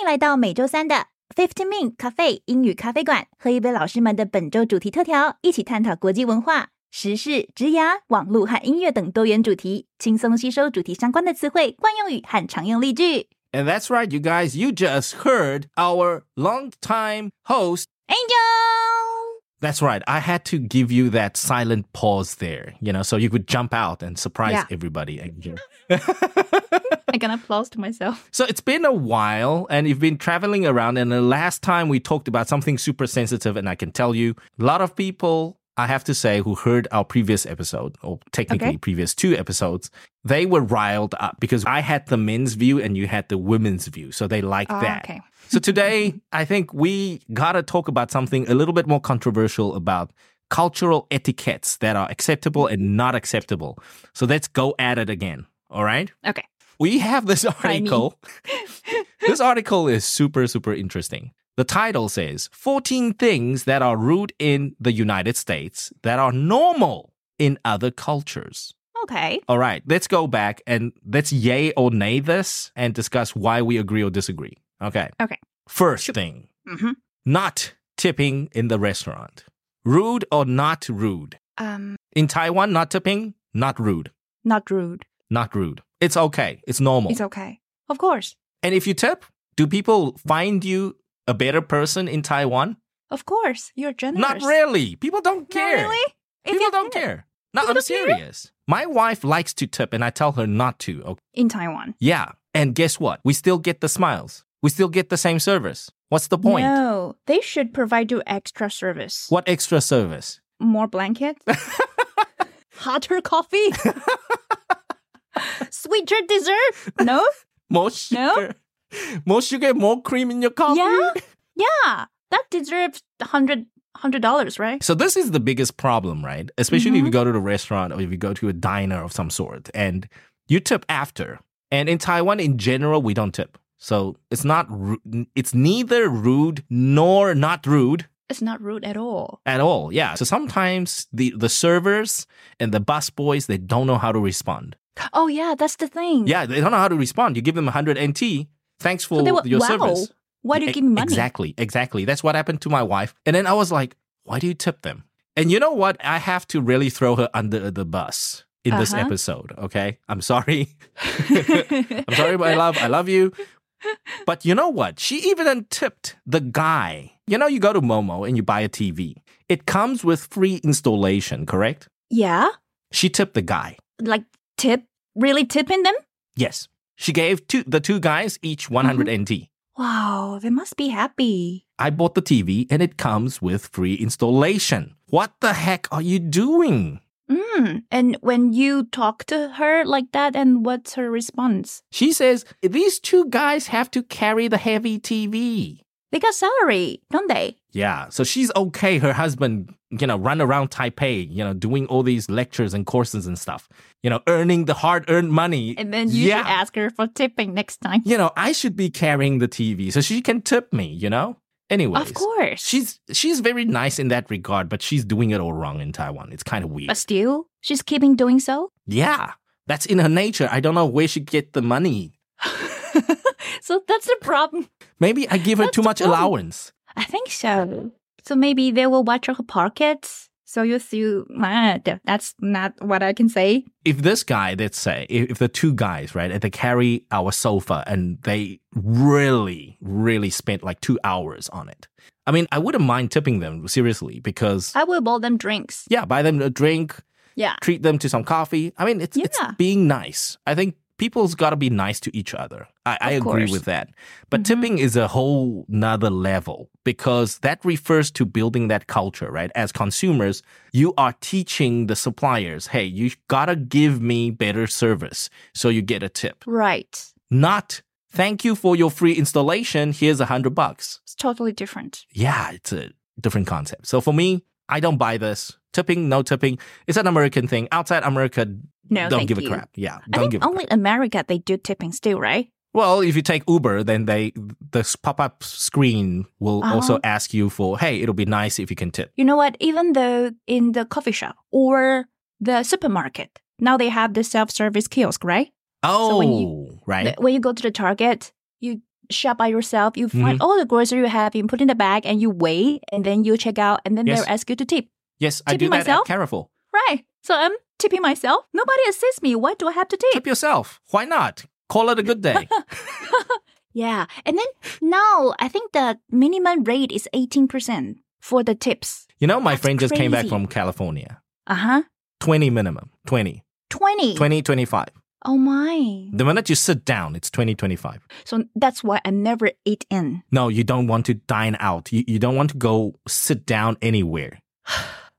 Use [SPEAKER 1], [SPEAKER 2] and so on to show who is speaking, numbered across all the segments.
[SPEAKER 1] 迎来到每周三的 Fifteen Min Cafe 英语咖啡馆，喝一杯老师们的本周主题特调，一起探讨国际文化、时事、职涯、网络和音乐等多元主题，轻松吸收主题相关的词汇、惯用语和常用例句。
[SPEAKER 2] And that's right, you guys. You just heard our longtime host.
[SPEAKER 1] Angel，
[SPEAKER 2] That's right. I had to give you that silent pause there, you know, so you could jump out and surprise
[SPEAKER 1] Yeah.
[SPEAKER 2] everybody.
[SPEAKER 1] I can applause to myself.
[SPEAKER 2] So it's been a while and you've been traveling around. And the last time we talked about something super sensitive, and I can tell you, a lot of people, I have to say, who heard our previous episode, or technically
[SPEAKER 1] Okay.
[SPEAKER 2] previous two episodes, they were riled up because I had the men's view and you had the women's view. So they liked
[SPEAKER 1] Oh,
[SPEAKER 2] that.
[SPEAKER 1] okay.
[SPEAKER 2] So today, I think we gotta talk about something a little bit more controversial about cultural etiquettes that are acceptable and not acceptable. So let's go at it again. All right?
[SPEAKER 1] Okay.
[SPEAKER 2] We have this article. this article is super, super interesting. The title says 14 things that are rude in the United States that are normal in other cultures.
[SPEAKER 1] Okay.
[SPEAKER 2] All right, let's go back and let's yay or nay this and discuss why we agree or disagree. Okay.
[SPEAKER 1] Okay.
[SPEAKER 2] First thing
[SPEAKER 1] Mm-hmm.
[SPEAKER 2] not tipping in the restaurant. Rude or not rude?
[SPEAKER 1] Um,
[SPEAKER 2] In Taiwan, not tipping, not rude.
[SPEAKER 1] not rude.
[SPEAKER 2] Not rude. It's okay. It's normal.
[SPEAKER 1] It's okay. Of course.
[SPEAKER 2] and if you tip, do people find you a better person in Taiwan?
[SPEAKER 1] Of course. You're generous.
[SPEAKER 2] Not really. People don't
[SPEAKER 1] Not
[SPEAKER 2] care.
[SPEAKER 1] really? If
[SPEAKER 2] People don't care. No,
[SPEAKER 1] People
[SPEAKER 2] I'm
[SPEAKER 1] don't care?
[SPEAKER 2] serious. My wife likes to tip and I tell her not to. Okay.
[SPEAKER 1] In Taiwan.
[SPEAKER 2] Yeah. And guess what? We still get the smiles. We still get the same service. What's the point?
[SPEAKER 1] No, they should provide you extra service.
[SPEAKER 2] What extra service?
[SPEAKER 1] More blankets? Hotter coffee? Sweeter dessert? No?
[SPEAKER 2] More sugar. More sugar, more cream in your coffee.
[SPEAKER 1] Yeah. Yeah. That deserves hundred hundred dollars, right?
[SPEAKER 2] So this is the biggest problem, right? Especially if
[SPEAKER 1] Mhm.
[SPEAKER 2] you go to the restaurant or if you go to a diner of some sort and you tip after. And in Taiwan in general, we don't tip. So it's not it's neither rude nor not rude
[SPEAKER 1] It's not rude at all.
[SPEAKER 2] at all. Yeah. So sometimes the the servers and the bus boys they don't know how to respond.
[SPEAKER 1] Oh yeah, that's the thing.
[SPEAKER 2] Yeah, they don't know how to respond. You give them 100 NT. Thanks for
[SPEAKER 1] So they were,
[SPEAKER 2] your
[SPEAKER 1] wow.
[SPEAKER 2] service.
[SPEAKER 1] Why do you give me money?
[SPEAKER 2] Exactly, exactly. That's what happened to my wife. And then I was like, why do you tip them? And you know what? I have to really throw her under the bus in this
[SPEAKER 1] Uh-huh.
[SPEAKER 2] episode, okay? I'm sorry. I'm sorry, my love. I love you. But you know what? She even tipped the guy. You know, you go to Momo and you buy a TV. It comes with free installation, correct?
[SPEAKER 1] yeah?
[SPEAKER 2] She tipped the guy.
[SPEAKER 1] Like tip? Really tipping them?
[SPEAKER 2] Yes. She gave two, the two guys each 100 mm-hmm. NT.
[SPEAKER 1] Wow, they must be happy.
[SPEAKER 2] I bought the TV and it comes with free installation. What the heck are you doing?
[SPEAKER 1] Mm. And when you talk to her like that, and what's her response?
[SPEAKER 2] She says, These two guys have to carry the heavy TV.
[SPEAKER 1] They got salary, don't they?
[SPEAKER 2] Yeah, so she's okay. Her husband, you know, run around Taipei, you know, doing all these lectures and courses and stuff, you know, earning the hard earned money.
[SPEAKER 1] And then you
[SPEAKER 2] yeah.
[SPEAKER 1] should ask her for tipping next time.
[SPEAKER 2] You know, I should be carrying the TV so she can tip me, you know? Anyways.
[SPEAKER 1] Of course.
[SPEAKER 2] She's she's very nice in that regard, but she's doing it all wrong in Taiwan. It's kind of weird.
[SPEAKER 1] but still, she's keeping doing so.
[SPEAKER 2] Yeah, that's in her nature. I don't know where she get the money.
[SPEAKER 1] so that's the problem.
[SPEAKER 2] Maybe I give her
[SPEAKER 1] That's
[SPEAKER 2] too much allowance.
[SPEAKER 1] I think so. So maybe they will watch her pockets. So you see, ah, th- that's not what I can say.
[SPEAKER 2] If this guy, let's say, if, the two guys, right, and they carry our sofa and they really, really spent like two hours on it. I mean, I wouldn't mind tipping them seriously because,
[SPEAKER 1] I will buy them drinks.
[SPEAKER 2] yeah, buy them a drink,
[SPEAKER 1] Yeah.
[SPEAKER 2] treat them to some coffee. I mean, it's, it's being nice. I think people's got to be nice to each other. I, I agree with that. But
[SPEAKER 1] Mhm.
[SPEAKER 2] tipping is a whole nother level because that refers to building that culture, right? As consumers, you are teaching the suppliers, hey, you gotta give me better service so you get a tip.
[SPEAKER 1] Right.
[SPEAKER 2] Not thank you for your free installation. Here's a hundred bucks.
[SPEAKER 1] It's totally different.
[SPEAKER 2] Yeah, it's a different concept. So for me, I don't buy this. Tipping, no tipping. It's an American thing. Outside America,
[SPEAKER 1] No,
[SPEAKER 2] don't give
[SPEAKER 1] you.
[SPEAKER 2] a crap. Yeah,
[SPEAKER 1] I
[SPEAKER 2] don't
[SPEAKER 1] think
[SPEAKER 2] give a
[SPEAKER 1] only America they do tipping still, right?
[SPEAKER 2] Well, if you take Uber, then they the pop up screen will
[SPEAKER 1] Uh-huh.
[SPEAKER 2] also ask you for, hey, it'll be nice if you can tip.
[SPEAKER 1] You know what? Even though in the coffee shop or the supermarket, now they have the self service kiosk, right?
[SPEAKER 2] Oh,
[SPEAKER 1] when you-
[SPEAKER 2] right.
[SPEAKER 1] The- When you go to the Target, you shop by yourself, you find
[SPEAKER 2] Mm-hmm.
[SPEAKER 1] all the grocery you have, you put in the bag, and you weigh, and then you check out, and then
[SPEAKER 2] Yes.
[SPEAKER 1] they'll ask you to tip.
[SPEAKER 2] Yes, I
[SPEAKER 1] Tipping
[SPEAKER 2] do that
[SPEAKER 1] myself?
[SPEAKER 2] at Carrefour.
[SPEAKER 1] Right. So I'm tipping myself. Nobody assists me. Why do I have to tip?
[SPEAKER 2] Tip yourself. Why not? Call it a good day.
[SPEAKER 1] Yeah. And then now I think the minimum rate is 18% for the tips.
[SPEAKER 2] you know, my
[SPEAKER 1] That's
[SPEAKER 2] friend just came back from California.
[SPEAKER 1] Uh huh.
[SPEAKER 2] 20 minimum. 20.
[SPEAKER 1] 20.
[SPEAKER 2] 20, 25.
[SPEAKER 1] Oh my.
[SPEAKER 2] The minute you sit down, it's 2025.
[SPEAKER 1] So that's why I never eat in.
[SPEAKER 2] No, you don't want to dine out. You, you don't want to go sit down anywhere.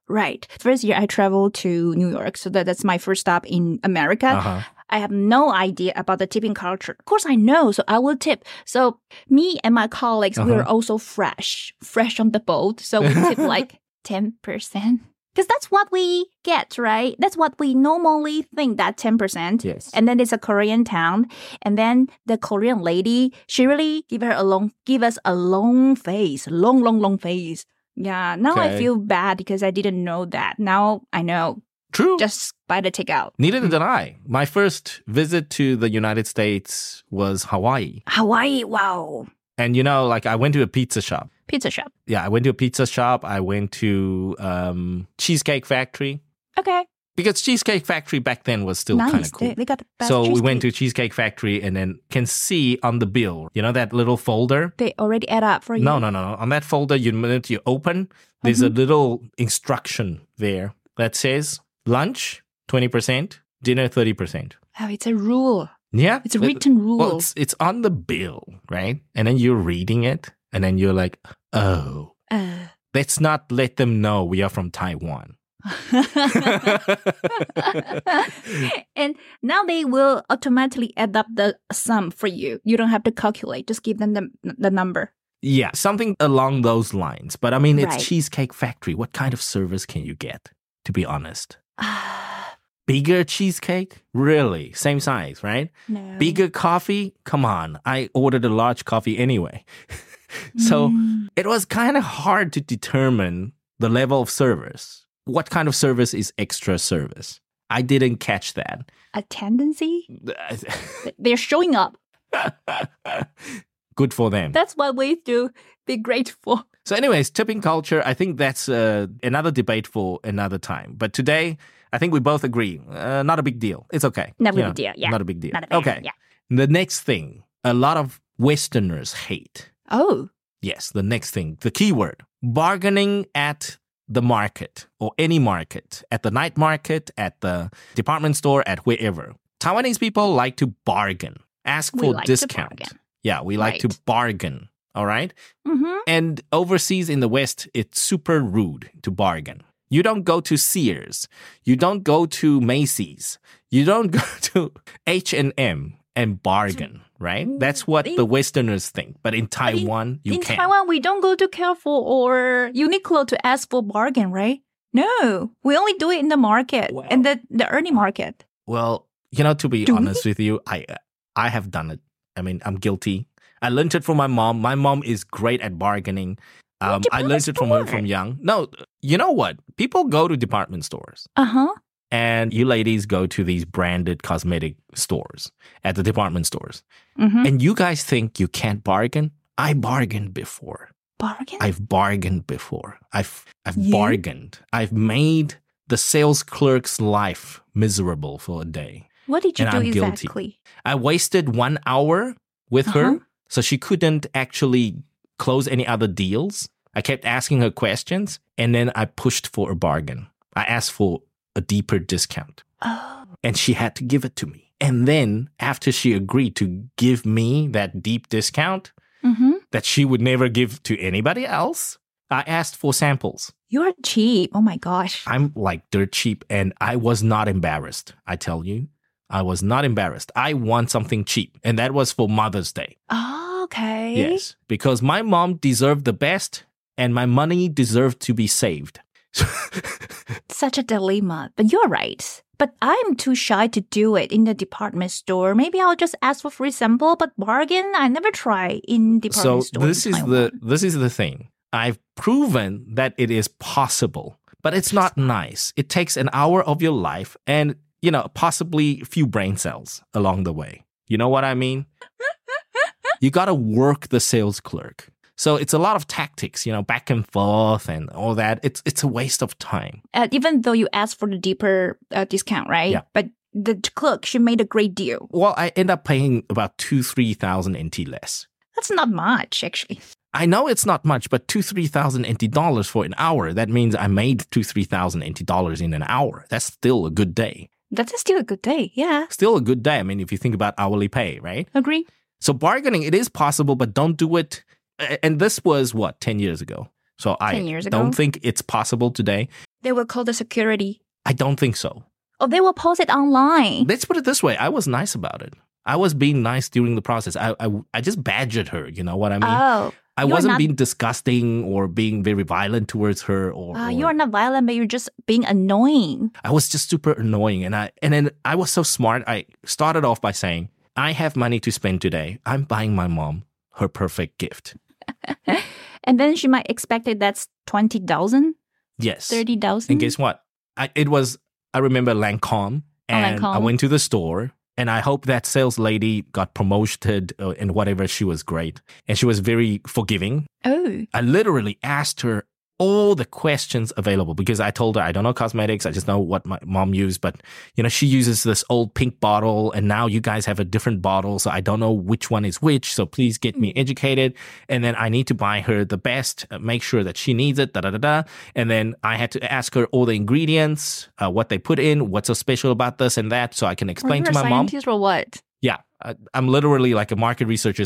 [SPEAKER 1] Right. First year I traveled to New York. So that, that's my first stop in America.
[SPEAKER 2] Uh-huh.
[SPEAKER 1] I have no idea about the tipping culture. Of course, I know, so I will tip. So me and my colleagues, we
[SPEAKER 2] Uh-huh.
[SPEAKER 1] are also fresh, fresh on the boat. So we tip like 10%. Because that's what we get, right? That's what we normally think that 10%.
[SPEAKER 2] Yes.
[SPEAKER 1] And then it's a Korean town. And then the Korean lady, she really give her a long, give us a long face, long, long, long face. Yeah. Now I feel bad because I didn't know that. Now I know.
[SPEAKER 2] True.
[SPEAKER 1] Just buy the takeout.
[SPEAKER 2] Neither mm. did I. My first visit to the United States was Hawaii.
[SPEAKER 1] Hawaii, wow.
[SPEAKER 2] And you know, like I went to a pizza shop.
[SPEAKER 1] Pizza shop.
[SPEAKER 2] Yeah, I went to a pizza shop. I went to um, Cheesecake Factory
[SPEAKER 1] Okay.
[SPEAKER 2] because Cheesecake Factory back then was still kind of cool.
[SPEAKER 1] They, they got the best
[SPEAKER 2] so we went to
[SPEAKER 1] cheesecake.
[SPEAKER 2] Cheesecake Factory and then can see on the bill, you know, that little folder.
[SPEAKER 1] They already add up for you.
[SPEAKER 2] No, no, no, no. On that folder, you minute you open, there's
[SPEAKER 1] Mm-hmm.
[SPEAKER 2] a little instruction there that says lunch twenty percent, dinner thirty percent.
[SPEAKER 1] Oh, it's a rule.
[SPEAKER 2] Yeah,
[SPEAKER 1] It's a written rule.
[SPEAKER 2] Well, it's it's on the bill, right? And then you're reading it, and then you're like, oh,
[SPEAKER 1] Uh.
[SPEAKER 2] let's not let them know we are from Taiwan.
[SPEAKER 1] and now they will automatically add up the sum for you. You don't have to calculate. Just give them the, the number.
[SPEAKER 2] Yeah, something along those lines. But I mean, it's
[SPEAKER 1] Right.
[SPEAKER 2] Cheesecake Factory. What kind of service can you get? To be honest, bigger cheesecake, really, same size, right?
[SPEAKER 1] no.
[SPEAKER 2] Bigger coffee, come on. I ordered a large coffee anyway. so
[SPEAKER 1] Mm.
[SPEAKER 2] it was kind of hard to determine the level of service. What kind of service is extra service? I didn't catch that.
[SPEAKER 1] a tendency? They're showing up.
[SPEAKER 2] Good for them.
[SPEAKER 1] That's what we do. Be grateful.
[SPEAKER 2] So, anyways, tipping culture, I think that's uh, another debate for another time. But today, I think we both agree, uh, not a big deal. It's okay.
[SPEAKER 1] Not a big deal, yeah.
[SPEAKER 2] Not a big deal.
[SPEAKER 1] A
[SPEAKER 2] okay.
[SPEAKER 1] yeah.
[SPEAKER 2] The next thing, a lot of Westerners hate.
[SPEAKER 1] Oh,
[SPEAKER 2] Yes, the next thing, the keyword bargaining at the market or any market, at the night market, at the department store, at wherever. Taiwanese people like to bargain, ask for
[SPEAKER 1] like
[SPEAKER 2] discount. Yeah, we like to bargain. All right.
[SPEAKER 1] mm-hmm.
[SPEAKER 2] And overseas in the West, it's super rude to bargain. You don't go to Sears. You don't go to Macy's. You don't go to H&M and bargain, right? Mm, That's what the Westerners think. But in Taiwan, you
[SPEAKER 1] in
[SPEAKER 2] can.
[SPEAKER 1] Taiwan, we don't go to Carrefour or Uniqlo to ask for bargain, right? No, we only do it in the market
[SPEAKER 2] Well-
[SPEAKER 1] and the the early market.
[SPEAKER 2] Well, you know, to be
[SPEAKER 1] Do we?
[SPEAKER 2] honest with you, I I have done it. I mean, I'm guilty. I learned it from my mom. My mom is great at bargaining. Um, I learned it from her from young. No, you know what? People go to department stores.
[SPEAKER 1] Uh huh.
[SPEAKER 2] and you ladies go to these branded cosmetic stores at the department stores
[SPEAKER 1] Mm-hmm.
[SPEAKER 2] and you guys think you can't bargain i bargained before
[SPEAKER 1] Bargain.
[SPEAKER 2] i've bargained before i've i've
[SPEAKER 1] You?
[SPEAKER 2] bargained i've made the sales clerk's life miserable for a day
[SPEAKER 1] what did you
[SPEAKER 2] and
[SPEAKER 1] do
[SPEAKER 2] I'm guilty.
[SPEAKER 1] exactly?
[SPEAKER 2] i wasted one hour with
[SPEAKER 1] Uh-huh.
[SPEAKER 2] her so she couldn't actually close any other deals i kept asking her questions and then i pushed for a bargain i asked for a deeper discount
[SPEAKER 1] Oh,
[SPEAKER 2] and she had to give it to me. And then after she agreed to give me that deep discount
[SPEAKER 1] mm-hmm.
[SPEAKER 2] that she would never give to anybody else, I asked for samples.
[SPEAKER 1] you are cheap. Oh my gosh.
[SPEAKER 2] I'm like dirt cheap and I was not embarrassed. I tell you, I was not embarrassed. I want something cheap and that was for Mother's Day.
[SPEAKER 1] Oh, okay.
[SPEAKER 2] Yes, because my mom deserved the best and my money deserved to be saved.
[SPEAKER 1] Such a dilemma, but you're right. But I'm too shy to do it in the department store. Maybe I'll just ask for free sample, but bargain I never try in
[SPEAKER 2] so
[SPEAKER 1] department store. So
[SPEAKER 2] this is the this is the thing i've proven that it is possible but it's not nice it takes an hour of your life and you know possibly a few brain cells along the way you know what i mean you got to work the sales clerk. So it's a lot of tactics, you know, back and forth and all that. It's it's a waste of time.
[SPEAKER 1] Uh, even though you ask for the deeper uh, discount, right?
[SPEAKER 2] Yeah.
[SPEAKER 1] But the clerk, she made a great deal.
[SPEAKER 2] Well, I end up paying about two, three thousand NT less.
[SPEAKER 1] That's not much, actually.
[SPEAKER 2] I know it's not much, but two, three thousand NT dollars for an hour. That means I made two, three thousand NT dollars in an hour. That's still a good day.
[SPEAKER 1] That's still a good day. Yeah.
[SPEAKER 2] Still a good day. I mean, if you think about hourly pay, right?
[SPEAKER 1] Agree.
[SPEAKER 2] So bargaining, it is possible, but don't do it. And this was what, 10 years ago. So I
[SPEAKER 1] ago?
[SPEAKER 2] don't think it's possible today.
[SPEAKER 1] They will call the security.
[SPEAKER 2] I don't think so.
[SPEAKER 1] Oh, they will post it online.
[SPEAKER 2] Let's put it this way. I was nice about it. I was being nice during the process. I, I, I just badgered her. You know what I mean?
[SPEAKER 1] oh,
[SPEAKER 2] I wasn't
[SPEAKER 1] not-
[SPEAKER 2] being disgusting or being very violent towards her or,
[SPEAKER 1] uh,
[SPEAKER 2] or-
[SPEAKER 1] you are not violent, but you're just being annoying.
[SPEAKER 2] I was just super annoying. And I and then I was so smart. I started off by saying, I have money to spend today. I'm buying my mom her perfect gift.
[SPEAKER 1] And then she might expect it that's 20,000,
[SPEAKER 2] Yes.
[SPEAKER 1] 30,000.
[SPEAKER 2] And guess what? I, it was, I remember Lancome. And I
[SPEAKER 1] Lancome.
[SPEAKER 2] went to the store and I hope that sales lady got promoted uh, and whatever. She was great. And she was very forgiving.
[SPEAKER 1] Oh,
[SPEAKER 2] I literally asked her all the questions available because I told her I don't know cosmetics. I just know what my mom used. But, you know, she uses this old pink bottle and now you guys have a different bottle. So I don't know which one is which. So please get me educated. And then I need to buy her the best, uh, make sure that she needs it, da da da da. And then I had to ask her all the ingredients, uh, what they put in, what's so special about this and that. So I can explain to my mom.
[SPEAKER 1] or what?
[SPEAKER 2] I'm literally like a market researcher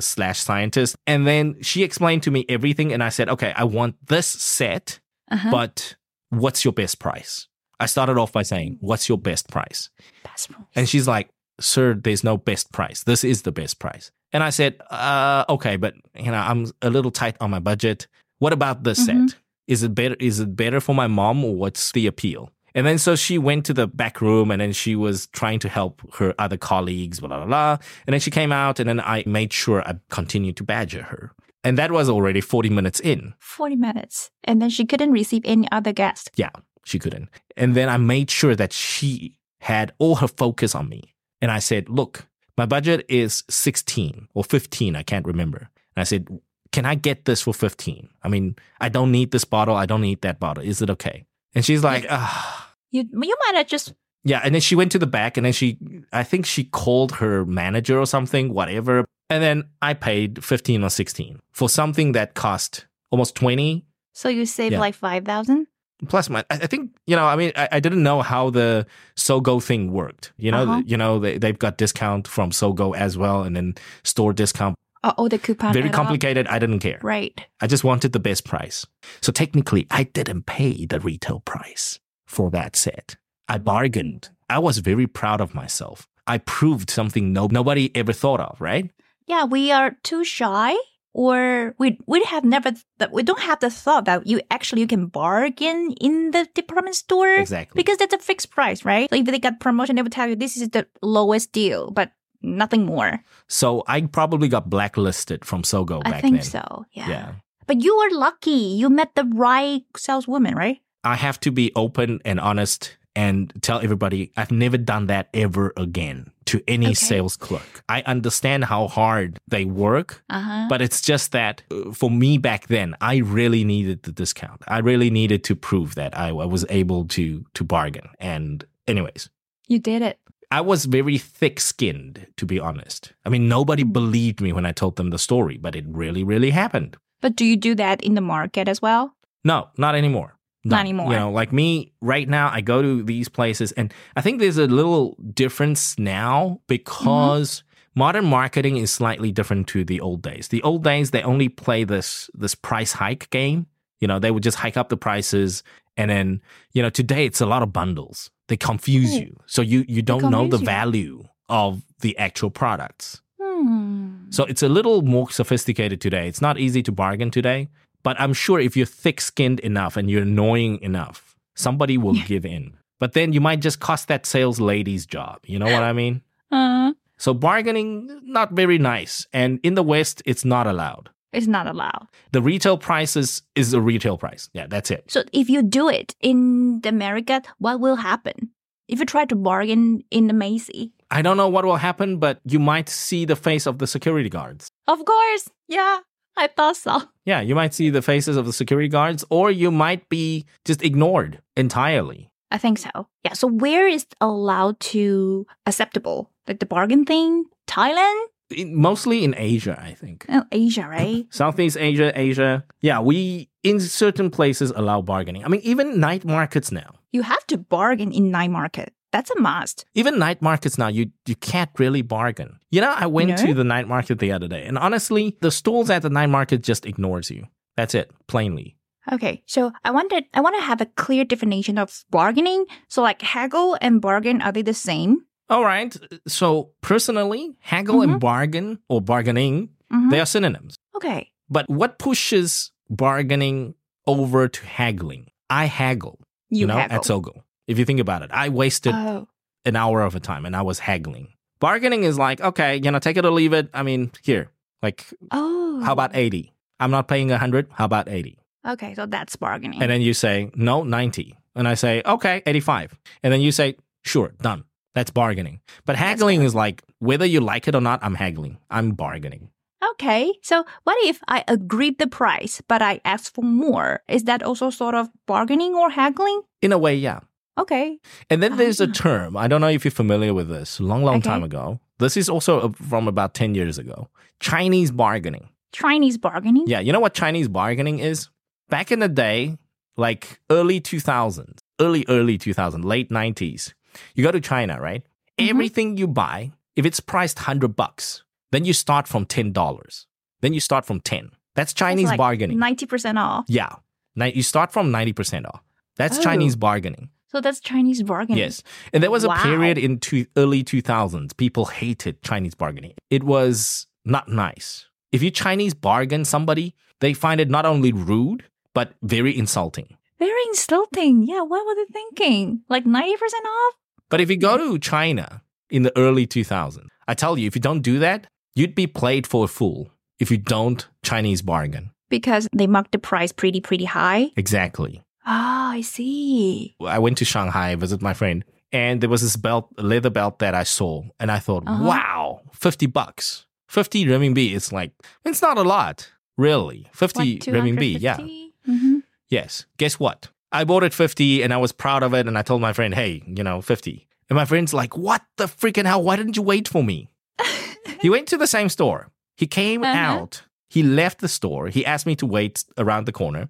[SPEAKER 2] slash scientist. And then she explained to me everything, and I said, okay, I want this set,
[SPEAKER 1] Uh-huh.
[SPEAKER 2] but what's your best price? I started off by saying, what's your best price?
[SPEAKER 1] Best price.
[SPEAKER 2] And she's like, sir, there's no best price. This is the best price. And I said, uh, okay, but you know, I'm a little tight on my budget. What about this
[SPEAKER 1] Mhm.
[SPEAKER 2] set? Is it better? Is it better for my mom or what's the appeal? And then so she went to the back room and then she was trying to help her other colleagues, blah, blah, blah. And then she came out and then I made sure I continued to badger her. And that was already 40 minutes in.
[SPEAKER 1] 40 minutes. And then she couldn't receive any other guest.
[SPEAKER 2] Yeah, she couldn't. And then I made sure that she had all her focus on me. And I said, look, my budget is 16 or 15. I can't remember. And I said, can I get this for 15? I mean, I don't need this bottle. I don't need that bottle. Is it okay? And she's like, ah.
[SPEAKER 1] You, you might have just,
[SPEAKER 2] Yeah, and then she went to the back and then she, I think she called her manager or something, whatever. And then I paid 15 or 16 for something that cost almost 20
[SPEAKER 1] so you save
[SPEAKER 2] Yeah.
[SPEAKER 1] like 5,000?
[SPEAKER 2] plus my I I think you know I mean I, I didn't know how the Sogo thing worked you know
[SPEAKER 1] Uh-huh.
[SPEAKER 2] you know they, they've got discount from Sogo as well and then store discount
[SPEAKER 1] Oh, oh the coupon.
[SPEAKER 2] very complicated. I didn't care.
[SPEAKER 1] Right.
[SPEAKER 2] I just wanted the best price. So technically I didn't pay the retail price for that set. I bargained. I was very proud of myself. I proved something no, nobody ever thought of right?
[SPEAKER 1] Yeah, we are too shy or we we have never th- we don't have the thought that you actually you can bargain in the department store
[SPEAKER 2] exactly.
[SPEAKER 1] because that's a fixed price, right? So if they got promotion, they would tell you this is the lowest deal, but nothing more.
[SPEAKER 2] so I probably got blacklisted from Sogo back
[SPEAKER 1] I think
[SPEAKER 2] then
[SPEAKER 1] so. Yeah.
[SPEAKER 2] yeah
[SPEAKER 1] But you were lucky. You met the right saleswoman, right?
[SPEAKER 2] I have to be open and honest and tell everybody I've never done that ever again to any
[SPEAKER 1] Okay.
[SPEAKER 2] sales clerk. I understand how hard they work,
[SPEAKER 1] Uh huh.
[SPEAKER 2] but it's just that uh, for me back then, I really needed the discount. I really needed to prove that I, I was able to to bargain. And anyways,
[SPEAKER 1] You did it.
[SPEAKER 2] I was very thick-skinned to be honest. I mean, nobody
[SPEAKER 1] Mm.
[SPEAKER 2] believed me when I told them the story, but it really really happened.
[SPEAKER 1] But do you do that in the market as well?
[SPEAKER 2] No, not anymore.
[SPEAKER 1] Not anymore.
[SPEAKER 2] You know, like me right now, I go to these places, and I think there's a little difference now because modern marketing is slightly different to the old days. The old days, they only play this this price hike game. You know, they would just hike up the prices, and then you know, today it's a lot of bundles. They confuse
[SPEAKER 1] Hmm.
[SPEAKER 2] you, so you you don't know the
[SPEAKER 1] you.
[SPEAKER 2] value of the actual products.
[SPEAKER 1] Hmm.
[SPEAKER 2] So it's a little more sophisticated today. It's not easy to bargain today, but I'm sure if you're thick skinned enough and you're annoying enough, somebody will give in. But then you might just cost that sales lady's job. You know what I mean?
[SPEAKER 1] Uh,
[SPEAKER 2] So bargaining, not very nice. And in the West, it's not allowed.
[SPEAKER 1] It's not allowed.
[SPEAKER 2] The retail prices is, a retail price. Yeah, that's it.
[SPEAKER 1] So if you do it in the America, what will happen? If you try to bargain in the Macy,
[SPEAKER 2] I don't know what will happen, but you might see the face of the security guards.
[SPEAKER 1] Of course. Yeah, I thought so.
[SPEAKER 2] Yeah, you might see the faces of the security guards, or you might be just ignored entirely.
[SPEAKER 1] I think so. Yeah. So where is allowed to acceptable? Like the bargain thing? Thailand?
[SPEAKER 2] Mostly in Asia, I think.
[SPEAKER 1] Oh, Asia, right?
[SPEAKER 2] Southeast Asia, Asia. Yeah, we in certain places allow bargaining. I mean, even night markets now.
[SPEAKER 1] You have to bargain in night market. That's a must.
[SPEAKER 2] Even night markets now, you you can't really bargain. You know, I went
[SPEAKER 1] No?
[SPEAKER 2] to the night market the other day, and honestly, the stalls at the night market just ignores you. That's it, plainly.
[SPEAKER 1] Okay, so I wanted I want to have a clear definition of bargaining. So like haggle and bargain are they the same?
[SPEAKER 2] All right. So personally, haggle and bargain or bargaining,
[SPEAKER 1] Mhm.
[SPEAKER 2] they are synonyms.
[SPEAKER 1] Okay.
[SPEAKER 2] But what pushes bargaining over to haggling? I haggle.
[SPEAKER 1] You,
[SPEAKER 2] know,
[SPEAKER 1] haggle.
[SPEAKER 2] at Sogo. If you think about it, I wasted
[SPEAKER 1] Oh.
[SPEAKER 2] an hour of a time and I was haggling. Bargaining is like, okay, you know, take it or leave it. I mean, here, like,
[SPEAKER 1] Oh.
[SPEAKER 2] how about 80? I'm not paying 100. How about 80?
[SPEAKER 1] Okay, so that's bargaining.
[SPEAKER 2] And then you say, no, 90. And I say, okay, 85. And then you say, sure, done. That's bargaining. But haggling is like, whether you like it or not, I'm haggling. I'm bargaining.
[SPEAKER 1] okay, so what if I agreed the price but I asked for more? Is that also sort of bargaining or haggling?
[SPEAKER 2] In a way, yeah.
[SPEAKER 1] Okay.
[SPEAKER 2] And then there's a
[SPEAKER 1] Ah.
[SPEAKER 2] term. I don't know if you're familiar with this. Long, long time ago. This is also uh, from about 10 years ago. Chinese bargaining.
[SPEAKER 1] Chinese bargaining?
[SPEAKER 2] Yeah, you know what Chinese bargaining is? Back in the day, like early 2000s, early, early 2000s, late 90s, you go to China, right?
[SPEAKER 1] Mhm.
[SPEAKER 2] Everything you buy, if it's priced 100 bucks, then you start from $10. Then you start from 10. That's
[SPEAKER 1] That's
[SPEAKER 2] Chinese
[SPEAKER 1] like
[SPEAKER 2] bargaining.
[SPEAKER 1] 90% off.
[SPEAKER 2] yeah. You start from 90% off. That's
[SPEAKER 1] Oh.
[SPEAKER 2] Chinese bargaining.
[SPEAKER 1] So that's Chinese bargaining.
[SPEAKER 2] Yes. And there was
[SPEAKER 1] Wow.
[SPEAKER 2] a period in two, early 2000s, people hated Chinese bargaining. It was not nice. If you Chinese bargain somebody, they find it not only rude, but very insulting.
[SPEAKER 1] Very insulting. Yeah, what were they thinking? Like 90% off?
[SPEAKER 2] But if you go to China in the early 2000s, I tell you, if you don't do that, you'd be played for a fool if you don't Chinese bargain.
[SPEAKER 1] Because they marked the price pretty, pretty high.
[SPEAKER 2] Exactly.
[SPEAKER 1] Ah, I see.
[SPEAKER 2] I went to Shanghai, visit my friend, and there was this belt, leather belt that I saw, and I thought,
[SPEAKER 1] Uh-huh.
[SPEAKER 2] wow, 50 bucks. 50 renminbi, it's like, it's not a lot, really. 50
[SPEAKER 1] What,
[SPEAKER 2] renminbi, yeah.
[SPEAKER 1] 250?
[SPEAKER 2] Yes. Guess what? I bought it 50 and I was proud of it, and I told my friend, hey, you know, 50. And my friend's like, what the freaking hell? Why didn't you wait for me? he went to the same store. He came
[SPEAKER 1] Uh-huh.
[SPEAKER 2] out. He left the store. He asked me to wait around the corner.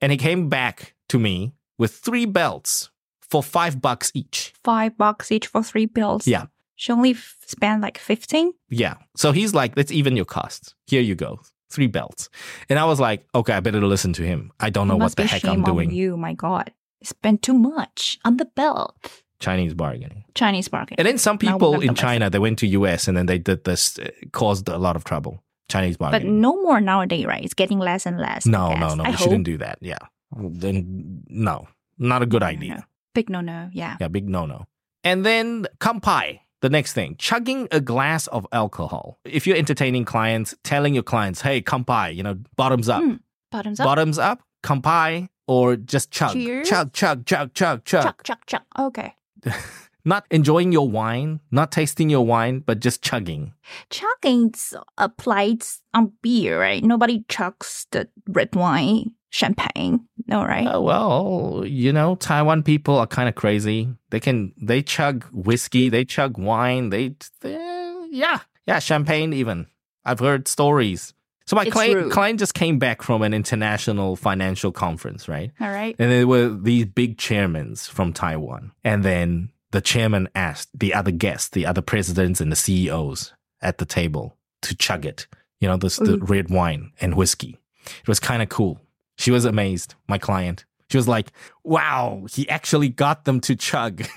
[SPEAKER 2] And he came back to me with three belts for five bucks each.
[SPEAKER 1] Five bucks each for three belts?
[SPEAKER 2] Yeah.
[SPEAKER 1] She only f- spent like 15?
[SPEAKER 2] Yeah. So he's like, let's even your costs. Here you go. Three belts. And I was like, okay, I better listen to him. I don't know what the heck I'm doing.
[SPEAKER 1] You, my God. spent too much on the belt.
[SPEAKER 2] Chinese bargaining.
[SPEAKER 1] Chinese bargaining.
[SPEAKER 2] And then some people in
[SPEAKER 1] the lesson.
[SPEAKER 2] China, they went to US and then they did this, uh, caused a lot of trouble. Chinese bargaining.
[SPEAKER 1] but no more nowadays, right? It's getting less and less.
[SPEAKER 2] No, no, no.
[SPEAKER 1] I
[SPEAKER 2] We
[SPEAKER 1] hope.
[SPEAKER 2] shouldn't do that. Yeah. Then no, not a good
[SPEAKER 1] no,
[SPEAKER 2] idea.
[SPEAKER 1] no. Big no no. Yeah.
[SPEAKER 2] Yeah, big no no. And then kampai, the next thing, chugging a glass of alcohol. If you're entertaining clients, telling your clients, hey, kampai, you know, bottoms up.
[SPEAKER 1] Mm, Bottoms up.
[SPEAKER 2] Bottoms up, kampai, or just chug.
[SPEAKER 1] Cheers.
[SPEAKER 2] Chug, chug, chug, chug, chug.
[SPEAKER 1] Chuck, chuck, chuck. Okay.
[SPEAKER 2] Not enjoying your wine, not tasting your wine, but just chugging.
[SPEAKER 1] Chugging's applied on beer, right? Nobody chugs the red wine, champagne. No, right?
[SPEAKER 2] Uh, well, you know, Taiwan people are kind of crazy. They can, they chug whiskey, they chug wine, they, they yeah, yeah, champagne even. I've heard stories. So my
[SPEAKER 1] It's
[SPEAKER 2] client,
[SPEAKER 1] rude.
[SPEAKER 2] client just came back from an international financial conference, right?
[SPEAKER 1] All right.
[SPEAKER 2] And there were these big chairmen from Taiwan. And then the chairman asked the other guests, the other presidents and the CEOs at the table to chug it, you know, this, the red wine and whiskey. It was kind of cool. She was amazed, my client. She was like, wow, he actually got them to chug.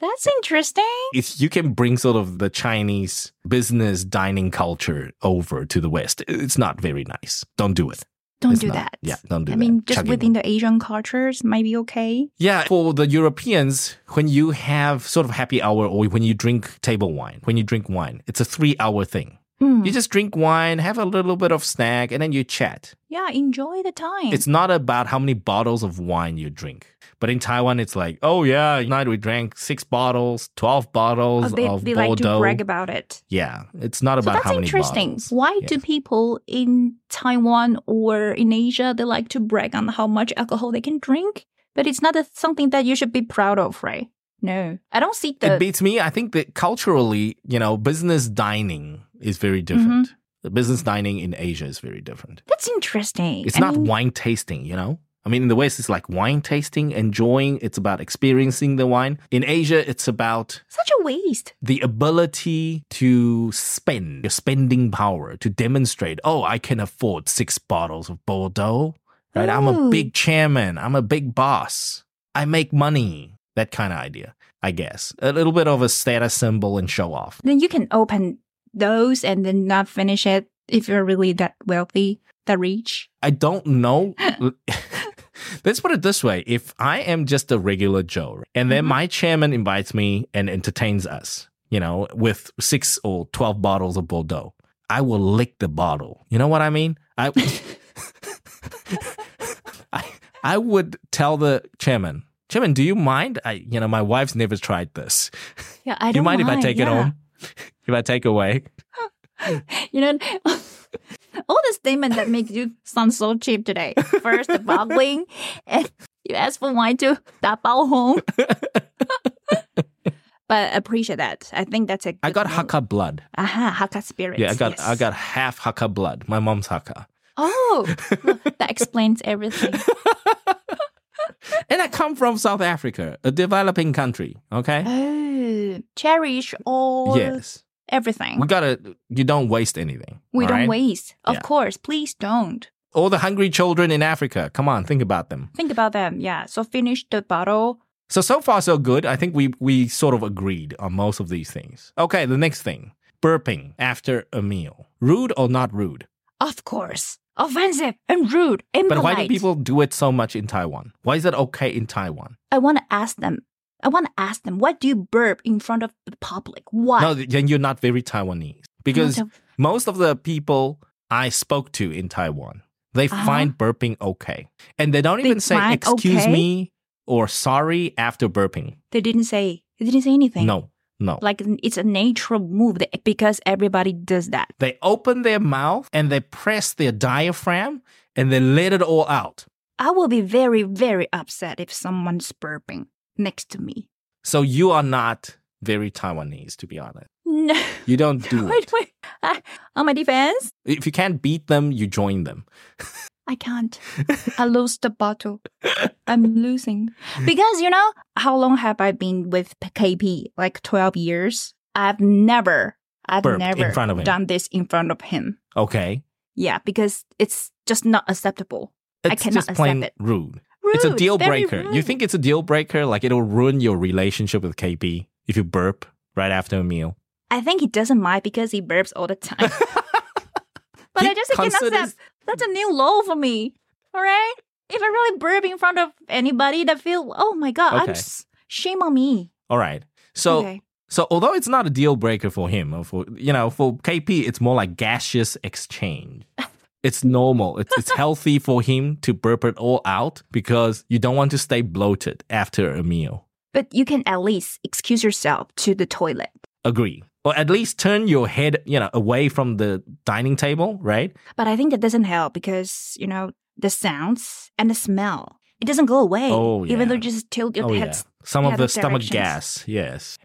[SPEAKER 1] That's interesting.
[SPEAKER 2] if you can bring sort of the Chinese business dining culture over to the West, it's not very nice. Don't do it.
[SPEAKER 1] Don't
[SPEAKER 2] It's
[SPEAKER 1] do
[SPEAKER 2] not-
[SPEAKER 1] that.
[SPEAKER 2] Yeah, don't do
[SPEAKER 1] I
[SPEAKER 2] that.
[SPEAKER 1] I mean, just
[SPEAKER 2] Chugging.
[SPEAKER 1] within the Asian cultures might be okay.
[SPEAKER 2] Yeah, for the Europeans, when you have sort of happy hour or when you drink table wine, when you drink wine, it's a three hour thing.
[SPEAKER 1] Mm.
[SPEAKER 2] You just drink wine, have a little bit of snack, and then you chat.
[SPEAKER 1] yeah, enjoy the time.
[SPEAKER 2] It's not about how many bottles of wine you drink. But in Taiwan, it's like, oh yeah, tonight we drank six bottles, twelve bottles
[SPEAKER 1] Oh, they,
[SPEAKER 2] of
[SPEAKER 1] they like to brag about it.
[SPEAKER 2] yeah, it's not
[SPEAKER 1] So
[SPEAKER 2] about
[SPEAKER 1] that's
[SPEAKER 2] how many
[SPEAKER 1] interesting.
[SPEAKER 2] bottles.
[SPEAKER 1] Why do people in Taiwan or in Asia they like to brag on how much alcohol they can drink? But it's not a, something that you should be proud of, right? No, I don't see the.
[SPEAKER 2] it beats me. I think that culturally, you know, business dining is very different.
[SPEAKER 1] Mm-hmm.
[SPEAKER 2] The business dining in Asia is very different.
[SPEAKER 1] that's interesting.
[SPEAKER 2] It's
[SPEAKER 1] I
[SPEAKER 2] not
[SPEAKER 1] mean,
[SPEAKER 2] wine tasting, you know? I mean, in the West, it's like wine tasting, enjoying. It's about experiencing the wine. In Asia, it's about
[SPEAKER 1] such a waste.
[SPEAKER 2] the ability to spend, your spending power to demonstrate, oh, I can afford six bottles of Bordeaux, right? I'm a big chairman. I'm a big boss. I make money. That kind of idea, I guess. A little bit of a status symbol and show off.
[SPEAKER 1] Then you can open those and then not finish it if you're really that wealthy, that rich.
[SPEAKER 2] I don't know. Let's put it this way. If I am just a regular Joe and then
[SPEAKER 1] Mhm.
[SPEAKER 2] my chairman invites me and entertains us, you know, with six or 12 bottles of Bordeaux, I will lick the bottle. You know what I mean? I, I, I would tell the chairman, Chairman, do you mind? I, you know, my wife's never tried this.
[SPEAKER 1] Yeah, I
[SPEAKER 2] Do
[SPEAKER 1] don't
[SPEAKER 2] you mind, if I take it home? If I take away?
[SPEAKER 1] You know, all the statement that makes you sound so cheap today. First, the bottling, and you ask for wine to 打包 home. but appreciate that. I think that's a.
[SPEAKER 2] I
[SPEAKER 1] good I
[SPEAKER 2] got
[SPEAKER 1] move.
[SPEAKER 2] Hakka blood.
[SPEAKER 1] Aha, Hakka spirit.
[SPEAKER 2] Yeah, I got I got half Hakka blood. My mom's Hakka.
[SPEAKER 1] Oh, that explains everything.
[SPEAKER 2] And I come from South Africa, a developing country. Okay.
[SPEAKER 1] Oh, cherish all
[SPEAKER 2] yes.
[SPEAKER 1] Everything.
[SPEAKER 2] We gotta. You don't waste anything.
[SPEAKER 1] We don't
[SPEAKER 2] right?
[SPEAKER 1] waste. Of
[SPEAKER 2] Yeah.
[SPEAKER 1] course, please don't.
[SPEAKER 2] All the hungry children in Africa. Come on, think about them.
[SPEAKER 1] Think about them. Yeah. So finish the bottle.
[SPEAKER 2] So so far so good. I think we we sort of agreed on most of these things. Okay, the next thing: burping after a meal. Rude or not rude?
[SPEAKER 1] Of course. Offensive and rude,
[SPEAKER 2] But why do people do it so much in Taiwan? Why is it okay in Taiwan?
[SPEAKER 1] I want to ask them. I want to ask them. Why do you burp in front of the public? Why?
[SPEAKER 2] No, then you're not very Taiwanese because most of the people I spoke to in Taiwan, they
[SPEAKER 1] Uh-huh.
[SPEAKER 2] find burping okay. And they don't
[SPEAKER 1] They
[SPEAKER 2] even say excuse
[SPEAKER 1] okay?
[SPEAKER 2] me or sorry after burping.
[SPEAKER 1] they didn't say. They didn't say anything.
[SPEAKER 2] No, no.
[SPEAKER 1] Like it's a natural move that- because everybody does that.
[SPEAKER 2] They open their mouth and they press their diaphragm and they let it all out.
[SPEAKER 1] I will be very, very upset if someone's burping next to me.
[SPEAKER 2] So you are not very Taiwanese, to be honest.
[SPEAKER 1] No.
[SPEAKER 2] You don't do
[SPEAKER 1] wait,
[SPEAKER 2] it.
[SPEAKER 1] wait. Ah, on my defense,
[SPEAKER 2] If you can't beat them, you join them.
[SPEAKER 1] I can't. I lose the bottle. I'm losing. Because, you know, how long have I been with KP? Like 12 years? I've never, I've
[SPEAKER 2] Burped
[SPEAKER 1] never
[SPEAKER 2] front of him.
[SPEAKER 1] done this in front of him.
[SPEAKER 2] Okay.
[SPEAKER 1] Yeah, because it's just not acceptable. I
[SPEAKER 2] It's
[SPEAKER 1] cannot
[SPEAKER 2] just plain
[SPEAKER 1] accept it.
[SPEAKER 2] rude.
[SPEAKER 1] Rude,
[SPEAKER 2] It's a deal
[SPEAKER 1] very
[SPEAKER 2] breaker. You think it's a deal breaker? Like it'll ruin your relationship with KP if you burp right after a meal.
[SPEAKER 1] I think he doesn't mind because he burps all the time. but
[SPEAKER 2] He
[SPEAKER 1] I just
[SPEAKER 2] considers-
[SPEAKER 1] accept. That's a new low for me. All right? If I really burp in front of anybody that feel, oh my God, I'm
[SPEAKER 2] Okay.
[SPEAKER 1] s- shame on me.
[SPEAKER 2] All right. So
[SPEAKER 1] okay.
[SPEAKER 2] so although it's not a deal breaker for him or for you know, for KP it's more like gaseous exchange. It's normal. It's it's healthy for him to burp it all out because you don't want to stay bloated after a meal.
[SPEAKER 1] But you can at least excuse yourself to the toilet.
[SPEAKER 2] Agree. Or at least turn your head, you know, away from the dining table, right?
[SPEAKER 1] But I think that doesn't help because, you know, the sounds and the smell, it doesn't go away.
[SPEAKER 2] Oh,
[SPEAKER 1] Even though you just tilt your
[SPEAKER 2] oh
[SPEAKER 1] head.
[SPEAKER 2] yeah. Some of the
[SPEAKER 1] the
[SPEAKER 2] stomach gas, yes.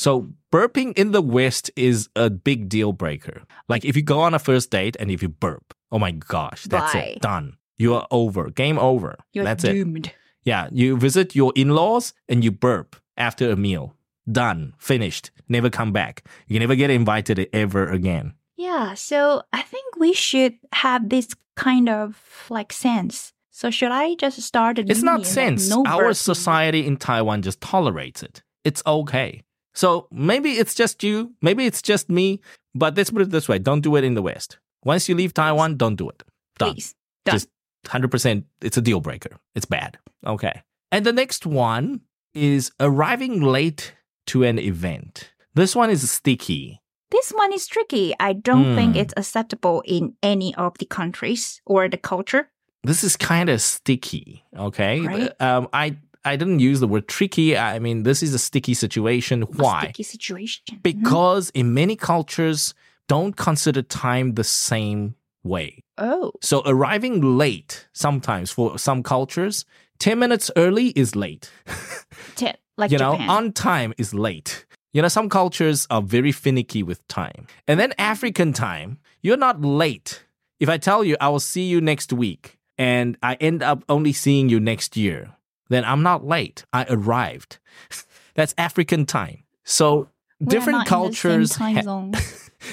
[SPEAKER 2] So burping in the West is a big deal breaker. Like if you go on a first date and if you burp, oh my gosh, that's
[SPEAKER 1] Bye.
[SPEAKER 2] it. Done. You are over. Game over.
[SPEAKER 1] You're
[SPEAKER 2] that's it.
[SPEAKER 1] doomed.
[SPEAKER 2] Yeah. You visit your in-laws and you burp after a meal. Done. Finished. Never come back. You never get invited ever again.
[SPEAKER 1] Yeah, so I think we should have this kind of like sense. So should I just start a
[SPEAKER 2] It's not sense.
[SPEAKER 1] no
[SPEAKER 2] Our
[SPEAKER 1] burping?
[SPEAKER 2] society in Taiwan just tolerates it. It's okay. So maybe it's just you, maybe it's just me, but let's put it this way don't do it in the West. Once you leave Taiwan, don't do it. Done.
[SPEAKER 1] Please. Done.
[SPEAKER 2] Just 100%, it's a deal breaker. It's bad. Okay. And the next one is arriving late to an event. This one is sticky.
[SPEAKER 1] This one is tricky. I don't think
[SPEAKER 2] Hmm.
[SPEAKER 1] it's acceptable in any of the countries or the culture.
[SPEAKER 2] This is kind of sticky, okay?
[SPEAKER 1] Right.
[SPEAKER 2] Um, I I didn't use the word tricky. I mean, this is a sticky situation.
[SPEAKER 1] A
[SPEAKER 2] Why?
[SPEAKER 1] Sticky situation. Mhm.
[SPEAKER 2] Because in many cultures, don't consider time the same way.
[SPEAKER 1] Oh,
[SPEAKER 2] So arriving late sometimes for some cultures, 10 minutes early is late.
[SPEAKER 1] t- like
[SPEAKER 2] you know, on time is late. You know, some cultures are very finicky with time. And then African time, you're not late. If I tell you I will see you next week and I end up only seeing you next year, then I'm not late. I arrived. That's African time. So
[SPEAKER 1] We
[SPEAKER 2] different
[SPEAKER 1] not in the same
[SPEAKER 2] cultures ha-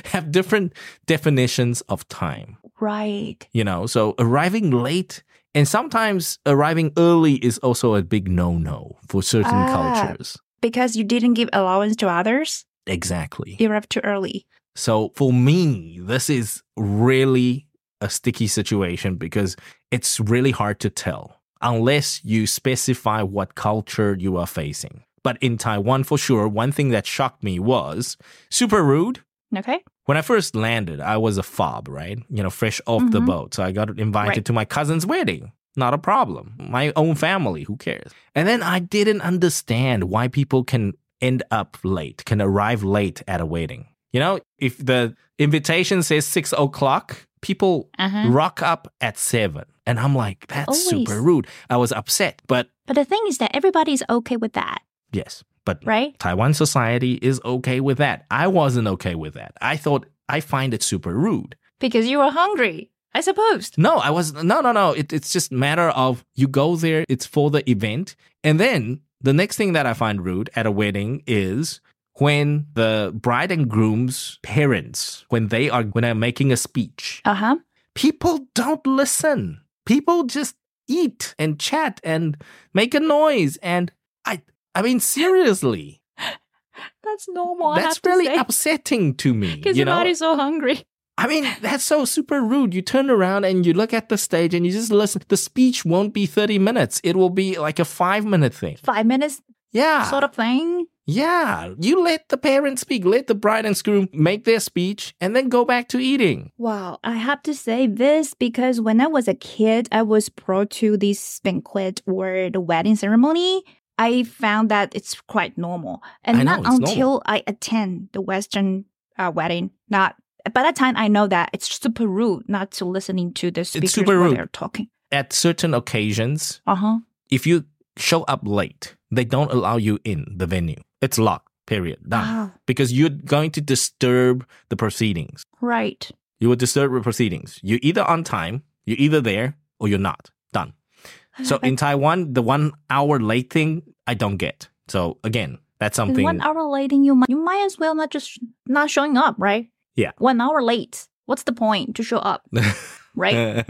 [SPEAKER 2] have different definitions of time
[SPEAKER 1] right.
[SPEAKER 2] you know so arriving late and sometimes arriving early is also a big no-no for certain
[SPEAKER 1] Ah.
[SPEAKER 2] cultures
[SPEAKER 1] Because you didn't give allowance to others,
[SPEAKER 2] exactly
[SPEAKER 1] you arrived too early.
[SPEAKER 2] so for me this is really a sticky situation because it's really hard to tell unless you specify what culture you are facing but in taiwan for sure one thing that shocked me was super rude
[SPEAKER 1] Okay.
[SPEAKER 2] when I first landed, I was a fob, right? You know, fresh off the
[SPEAKER 1] Mhm.
[SPEAKER 2] boat. So I got invited
[SPEAKER 1] Right.
[SPEAKER 2] to my cousin's wedding. Not a problem. My own family, who cares? And then I didn't understand why people can end up late, can arrive late at a wedding. You know, if the invitation says six o'clock, people
[SPEAKER 1] Uh huh.
[SPEAKER 2] rock up at seven. And I'm like, that's super rude. I was upset. But
[SPEAKER 1] But the thing is that everybody's okay with that,
[SPEAKER 2] yes, but
[SPEAKER 1] right?
[SPEAKER 2] Taiwan society is okay with that. I wasn't okay with that. I thought I find it super rude.
[SPEAKER 1] Because you were hungry, I suppose.
[SPEAKER 2] No, I was no, no, no. It, it's just matter of you go there. It's for the event, and then the next thing that I find rude at a wedding is when the bride and groom's parents, when they are when they're making a speech,
[SPEAKER 1] Uh huh.
[SPEAKER 2] people don't listen. People just eat and chat and make a noise, and I, I mean seriously,
[SPEAKER 1] That's normal.
[SPEAKER 2] that's really upsetting to me.
[SPEAKER 1] Because
[SPEAKER 2] you
[SPEAKER 1] your
[SPEAKER 2] know,
[SPEAKER 1] body's so hungry.
[SPEAKER 2] I mean, that's so super rude. You turn around and you look at the stage and you just listen. The speech won't be 30 minutes. It will be like a five minute thing.
[SPEAKER 1] Five minutes
[SPEAKER 2] Yeah.
[SPEAKER 1] sort of thing.
[SPEAKER 2] Yeah. You let the parents speak, let the bride and groom make their speech, and then go back to eating.
[SPEAKER 1] Wow, I have to say this because when I was a kid, I was brought to this banquet or the wedding ceremony. I found that it's quite normal, and
[SPEAKER 2] know,
[SPEAKER 1] not
[SPEAKER 2] it's normal.
[SPEAKER 1] until I attend the Western uh, wedding. Not by that time, I know that it's super rude not to listening to the speakers
[SPEAKER 2] rude.
[SPEAKER 1] they're talking.
[SPEAKER 2] At certain occasions,
[SPEAKER 1] Uh huh.
[SPEAKER 2] if you show up late, they don't allow you in the venue. It's locked, period. Done.
[SPEAKER 1] Wow.
[SPEAKER 2] Because you're going to disturb the proceedings.
[SPEAKER 1] Right.
[SPEAKER 2] You will disturb the proceedings. You're either on time, you're either there, or you're not. Done. So in Taiwan, the one hour late thing, I don't get. So again, that's something.
[SPEAKER 1] one hour late, you might you might as well not just not showing up, right?
[SPEAKER 2] Yeah.
[SPEAKER 1] One hour late. What's the point to show up, right?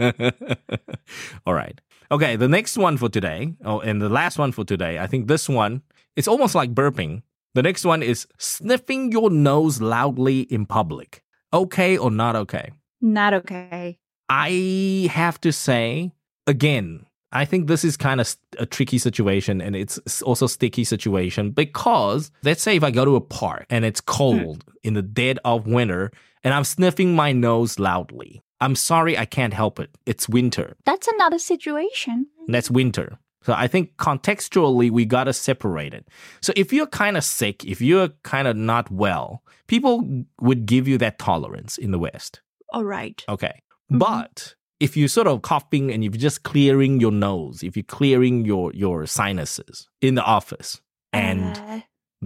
[SPEAKER 2] All right. Okay, the next one for today, oh, and the last one for today, I think this one, it's almost like burping. The next one is sniffing your nose loudly in public. Okay or not okay?
[SPEAKER 1] not okay.
[SPEAKER 2] I have to say, again, I think this is kind of a tricky situation and it's also sticky situation because let's say if I go to a park and it's hmm. cold in the dead of winter and I'm sniffing my nose loudly. I'm sorry, I can't help it. It's winter.
[SPEAKER 1] That's another situation.
[SPEAKER 2] That's winter. So I think contextually we gotta separate it. So if you're kind of sick, if you're kind of not well, people would give you that tolerance in the West.
[SPEAKER 1] All right.
[SPEAKER 2] Okay.
[SPEAKER 1] Mhm.
[SPEAKER 2] But if you're sort of coughing and you're just clearing your nose, if you're clearing your, your sinuses in the office and
[SPEAKER 1] Uh,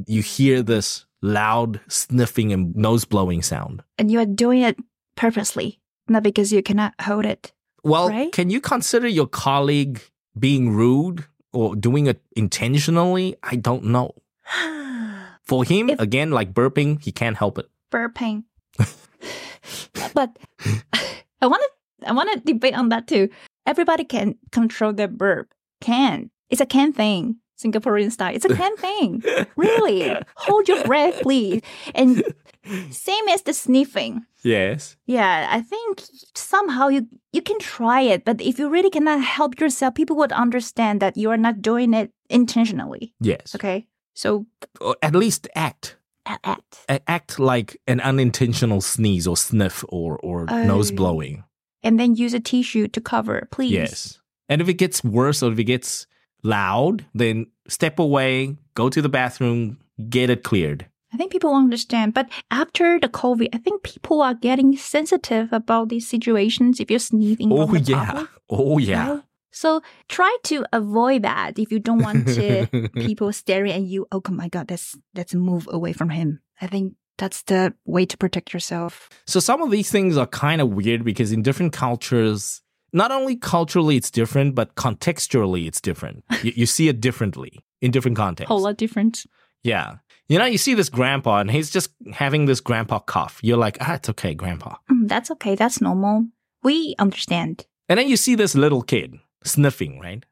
[SPEAKER 2] you hear this loud sniffing and nose blowing sound,
[SPEAKER 1] and you are doing it purposely, not because you cannot hold it.
[SPEAKER 2] well,
[SPEAKER 1] Right?
[SPEAKER 2] can you consider your colleague being rude or doing it intentionally? I don't know. For him,
[SPEAKER 1] If-
[SPEAKER 2] again, like burping, he can't help it.
[SPEAKER 1] Burping. but I want to I want to debate on that too. Everybody can control their burp. Can. It's a can thing. Singaporean style. It's a can thing. Really. Hold your breath, please. And same as the sniffing.
[SPEAKER 2] Yes.
[SPEAKER 1] Yeah, I think somehow you you can try it, but if you really cannot help yourself, people would understand that you are not doing it intentionally.
[SPEAKER 2] Yes.
[SPEAKER 1] Okay, so
[SPEAKER 2] Or at least act.
[SPEAKER 1] Act.
[SPEAKER 2] Act like an unintentional sneeze or sniff or, or oh. nose
[SPEAKER 1] Oh.
[SPEAKER 2] blowing.
[SPEAKER 1] And then use a tissue to cover, please.
[SPEAKER 2] Yes. And if it gets worse or if it gets loud, then step away, go to the bathroom, get it cleared.
[SPEAKER 1] I think people won't understand. But after the COVID, I think people are getting sensitive about these situations if you're sneezing.
[SPEAKER 2] Oh, yeah.
[SPEAKER 1] public,
[SPEAKER 2] Oh, yeah.
[SPEAKER 1] right? So try to avoid that if you don't want to people staring at you. Oh my God, let's let's move away from him. I think that's the way to protect yourself.
[SPEAKER 2] So some of these things are kind of weird because in different cultures, not only culturally it's different, but contextually it's different. you, you see it differently in different contexts.
[SPEAKER 1] Whole lot different.
[SPEAKER 2] Yeah. You know, you see this grandpa and he's just having this grandpa cough. You're like, ah, it's okay, grandpa.
[SPEAKER 1] Mm, that's okay. That's normal. We understand.
[SPEAKER 2] And then you see this little kid sniffing, right?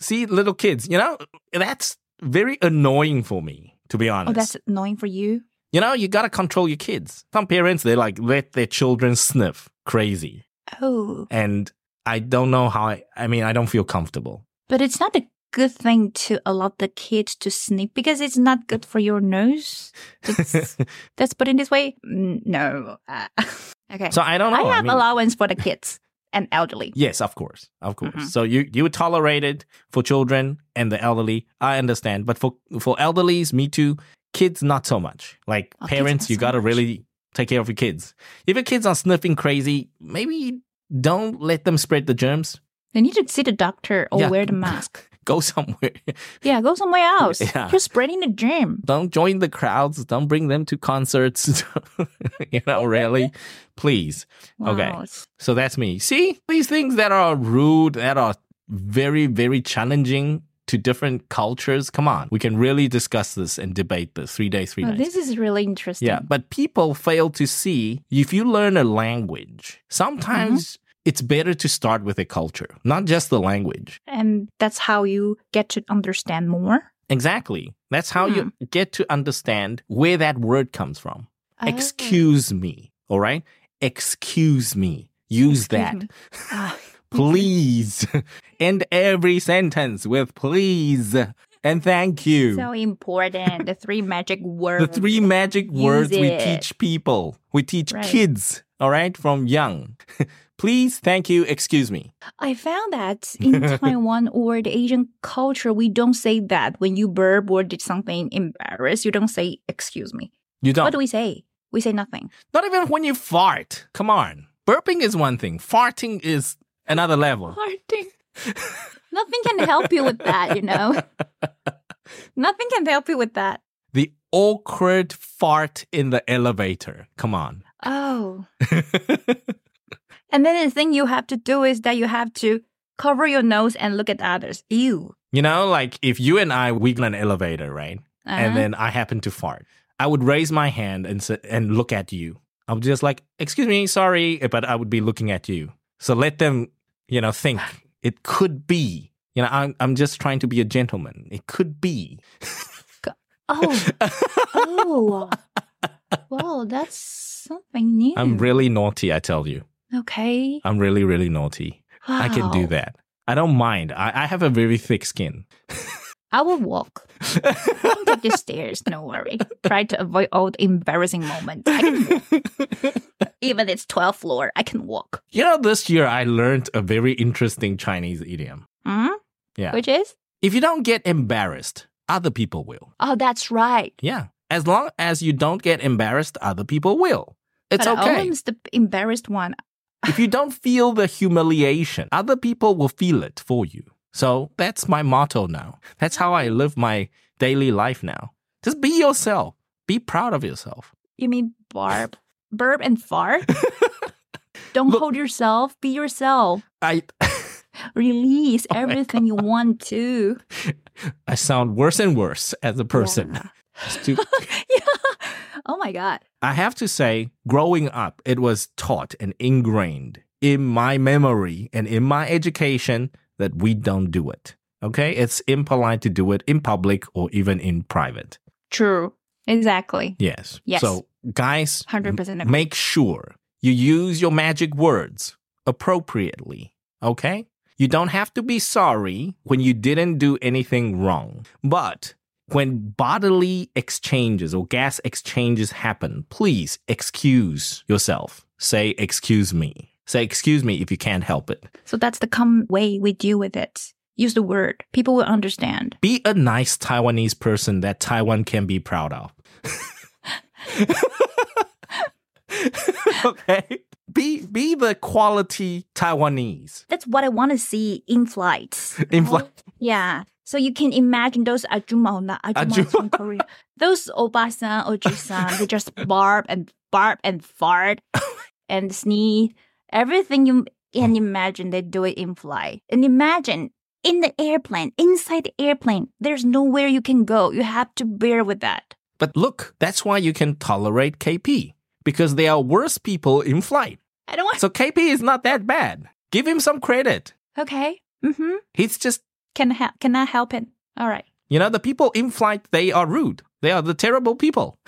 [SPEAKER 2] See, little kids, you know, that's very annoying for me, to be honest.
[SPEAKER 1] Oh, that's annoying for you.
[SPEAKER 2] You know, you got to control your kids. Some parents, they like let their children sniff crazy.
[SPEAKER 1] Oh,
[SPEAKER 2] And I don't know how I, I mean, I don't feel comfortable.
[SPEAKER 1] but it's not a good thing to allow the kids to sneak because it's not good for your nose. That's, put in this way. Mm, No. Uh, okay.
[SPEAKER 2] so I don't know.
[SPEAKER 1] I have
[SPEAKER 2] mean-
[SPEAKER 1] allowance for the kids and elderly.
[SPEAKER 2] Yes, of course, of course.
[SPEAKER 1] Mhm.
[SPEAKER 2] So you you would tolerate it for children and the elderly. I understand, but for for elderlies, me too. Kids, not so much. Like
[SPEAKER 1] Oh,
[SPEAKER 2] parents, you
[SPEAKER 1] so
[SPEAKER 2] gotta
[SPEAKER 1] much.
[SPEAKER 2] really take care of your kids. If your kids are sniffing crazy, maybe don't let them spread the germs.
[SPEAKER 1] They need to see the doctor or
[SPEAKER 2] Yeah.
[SPEAKER 1] wear the mask.
[SPEAKER 2] Go somewhere.
[SPEAKER 1] Yeah, go somewhere else.
[SPEAKER 2] Yeah.
[SPEAKER 1] You're spreading the germ.
[SPEAKER 2] don't join the crowds. Don't bring them to concerts. you know, really, please. Okay. So that's me. See, these things that are rude, that are very, very challenging to different cultures. Come on, we can really discuss this and debate this three days, three
[SPEAKER 1] Oh,
[SPEAKER 2] nights.
[SPEAKER 1] this is really interesting.
[SPEAKER 2] yeah, but people fail to see if you learn a language, sometimes mm-hmm. It's better to start with a culture, not just the language.
[SPEAKER 1] And that's how you get to understand more.
[SPEAKER 2] Exactly. That's how you get to understand where that word comes from.
[SPEAKER 1] Oh.
[SPEAKER 2] Excuse me. All right. Excuse me. Use
[SPEAKER 1] Excuse
[SPEAKER 2] that.
[SPEAKER 1] me. Ah,
[SPEAKER 2] please. End every sentence with please and thank you.
[SPEAKER 1] so important. The three magic words.
[SPEAKER 2] the three magic words we teach people. We teach
[SPEAKER 1] Right.
[SPEAKER 2] kids, all right, from young. Please, thank you, excuse me.
[SPEAKER 1] I found that in Taiwan or the Asian culture, we don't say that when you burp or did something embarrassed. You don't say "excuse me."
[SPEAKER 2] You don't.
[SPEAKER 1] What do we say? We say nothing.
[SPEAKER 2] Not even when you fart. Come on. Burping is one thing. Farting is another level.
[SPEAKER 1] Farting. nothing can help you with that. You know. nothing can help you with that.
[SPEAKER 2] The awkward fart in the elevator. Come on.
[SPEAKER 1] Oh. And then the thing you have to do is that you have to cover your nose and look at others. Ew.
[SPEAKER 2] You know, like if you and I in an elevator, right? and
[SPEAKER 1] Uh-huh.
[SPEAKER 2] then I happen to fart, I would raise my hand and and look at you. I would just like, excuse me, sorry, but I would be looking at you. So let them, you know, think it could be. You know, I'm I'm just trying to be a gentleman. It could be.
[SPEAKER 1] Oh. oh. Well, that's something new.
[SPEAKER 2] I'm really naughty, I tell you.
[SPEAKER 1] Okay.
[SPEAKER 2] I'm really really naughty. I can do that. I don't mind. I, I have a very thick skin.
[SPEAKER 1] I will walk. Take the stairs. No worry. Try to avoid all the embarrassing moments. I can walk. Even it's 12th floor, I can walk.
[SPEAKER 2] you know, this year I learned a very interesting Chinese idiom.
[SPEAKER 1] hmm
[SPEAKER 2] Yeah.
[SPEAKER 1] Which is?
[SPEAKER 2] If you don't get embarrassed, other people will.
[SPEAKER 1] Oh, that's right.
[SPEAKER 2] Yeah. As long as you don't get embarrassed, other people will. It's
[SPEAKER 1] but
[SPEAKER 2] okay.
[SPEAKER 1] Owen's the embarrassed one.
[SPEAKER 2] If you don't feel the humiliation, other people will feel it for you. So that's my motto now. That's how I live my daily life now. Just be yourself. Be proud of yourself.
[SPEAKER 1] You mean barb? Burp and fart? Don't
[SPEAKER 2] Look-
[SPEAKER 1] hold yourself. Be yourself.
[SPEAKER 2] I
[SPEAKER 1] Release
[SPEAKER 2] Oh
[SPEAKER 1] everything you want to.
[SPEAKER 2] I sound worse and worse as a person.
[SPEAKER 1] Yeah.
[SPEAKER 2] Stu-
[SPEAKER 1] yeah. Oh my God.
[SPEAKER 2] I have to say, growing up, it was taught and ingrained in my memory and in my education that we don't do it. Okay? It's impolite to do it in public or even in private.
[SPEAKER 1] True. Exactly.
[SPEAKER 2] Yes.
[SPEAKER 1] Yes.
[SPEAKER 2] So, guys,
[SPEAKER 1] 100% agree.
[SPEAKER 2] make sure you use your magic words appropriately. Okay? You don't have to be sorry when you didn't do anything wrong. But when bodily exchanges or gas exchanges happen, please excuse yourself. Say, excuse me. Say, excuse me if you can't help it.
[SPEAKER 1] So that's the common way we deal with it. Use the word. People will understand.
[SPEAKER 2] Be a nice Taiwanese person that Taiwan can be proud of. okay? Be be the quality Taiwanese.
[SPEAKER 1] That's what I want to see in flights.
[SPEAKER 2] In flight.
[SPEAKER 1] Yeah. So you can imagine those ajumma, or not ajumma from Korea. Those obasan, ojisan, they just barb and barb and fart and sneeze. Everything you can imagine, they do it in flight. And imagine in the airplane, inside the airplane, there's nowhere you can go. You have to bear with that.
[SPEAKER 2] But look, that's why you can tolerate KP because they are worse people in flight.
[SPEAKER 1] I don't want.
[SPEAKER 2] So KP is not that bad. Give him some credit.
[SPEAKER 1] okay. Mm-hmm.
[SPEAKER 2] He's just,
[SPEAKER 1] Can help. Cannot help it. All right.
[SPEAKER 2] you know, the people in flight, they are rude. They are the terrible people.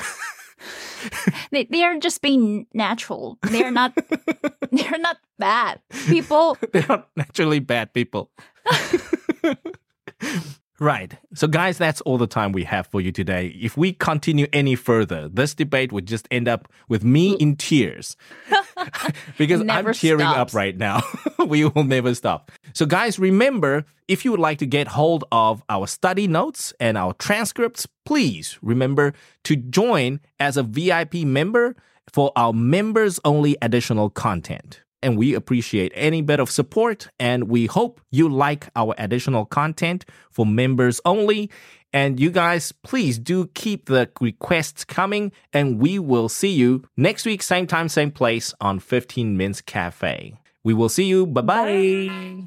[SPEAKER 1] They they are just being natural. They are not. they're not bad people.
[SPEAKER 2] they are naturally bad people. right. So, guys, that's all the time we have for you today. If we continue any further, this debate would just end up with me mm. in tears because I'm tearing
[SPEAKER 1] stops.
[SPEAKER 2] up right now. we will never stop. So, guys, remember if you would like to get hold of our study notes and our transcripts, please remember to join as a VIP member for our members only additional content. And we appreciate any bit of support. And we hope you like our additional content for members only. And you guys, please do keep the requests coming. And we will see you next week, same time, same place on 15 Minutes Cafe. We will see you. Bye bye.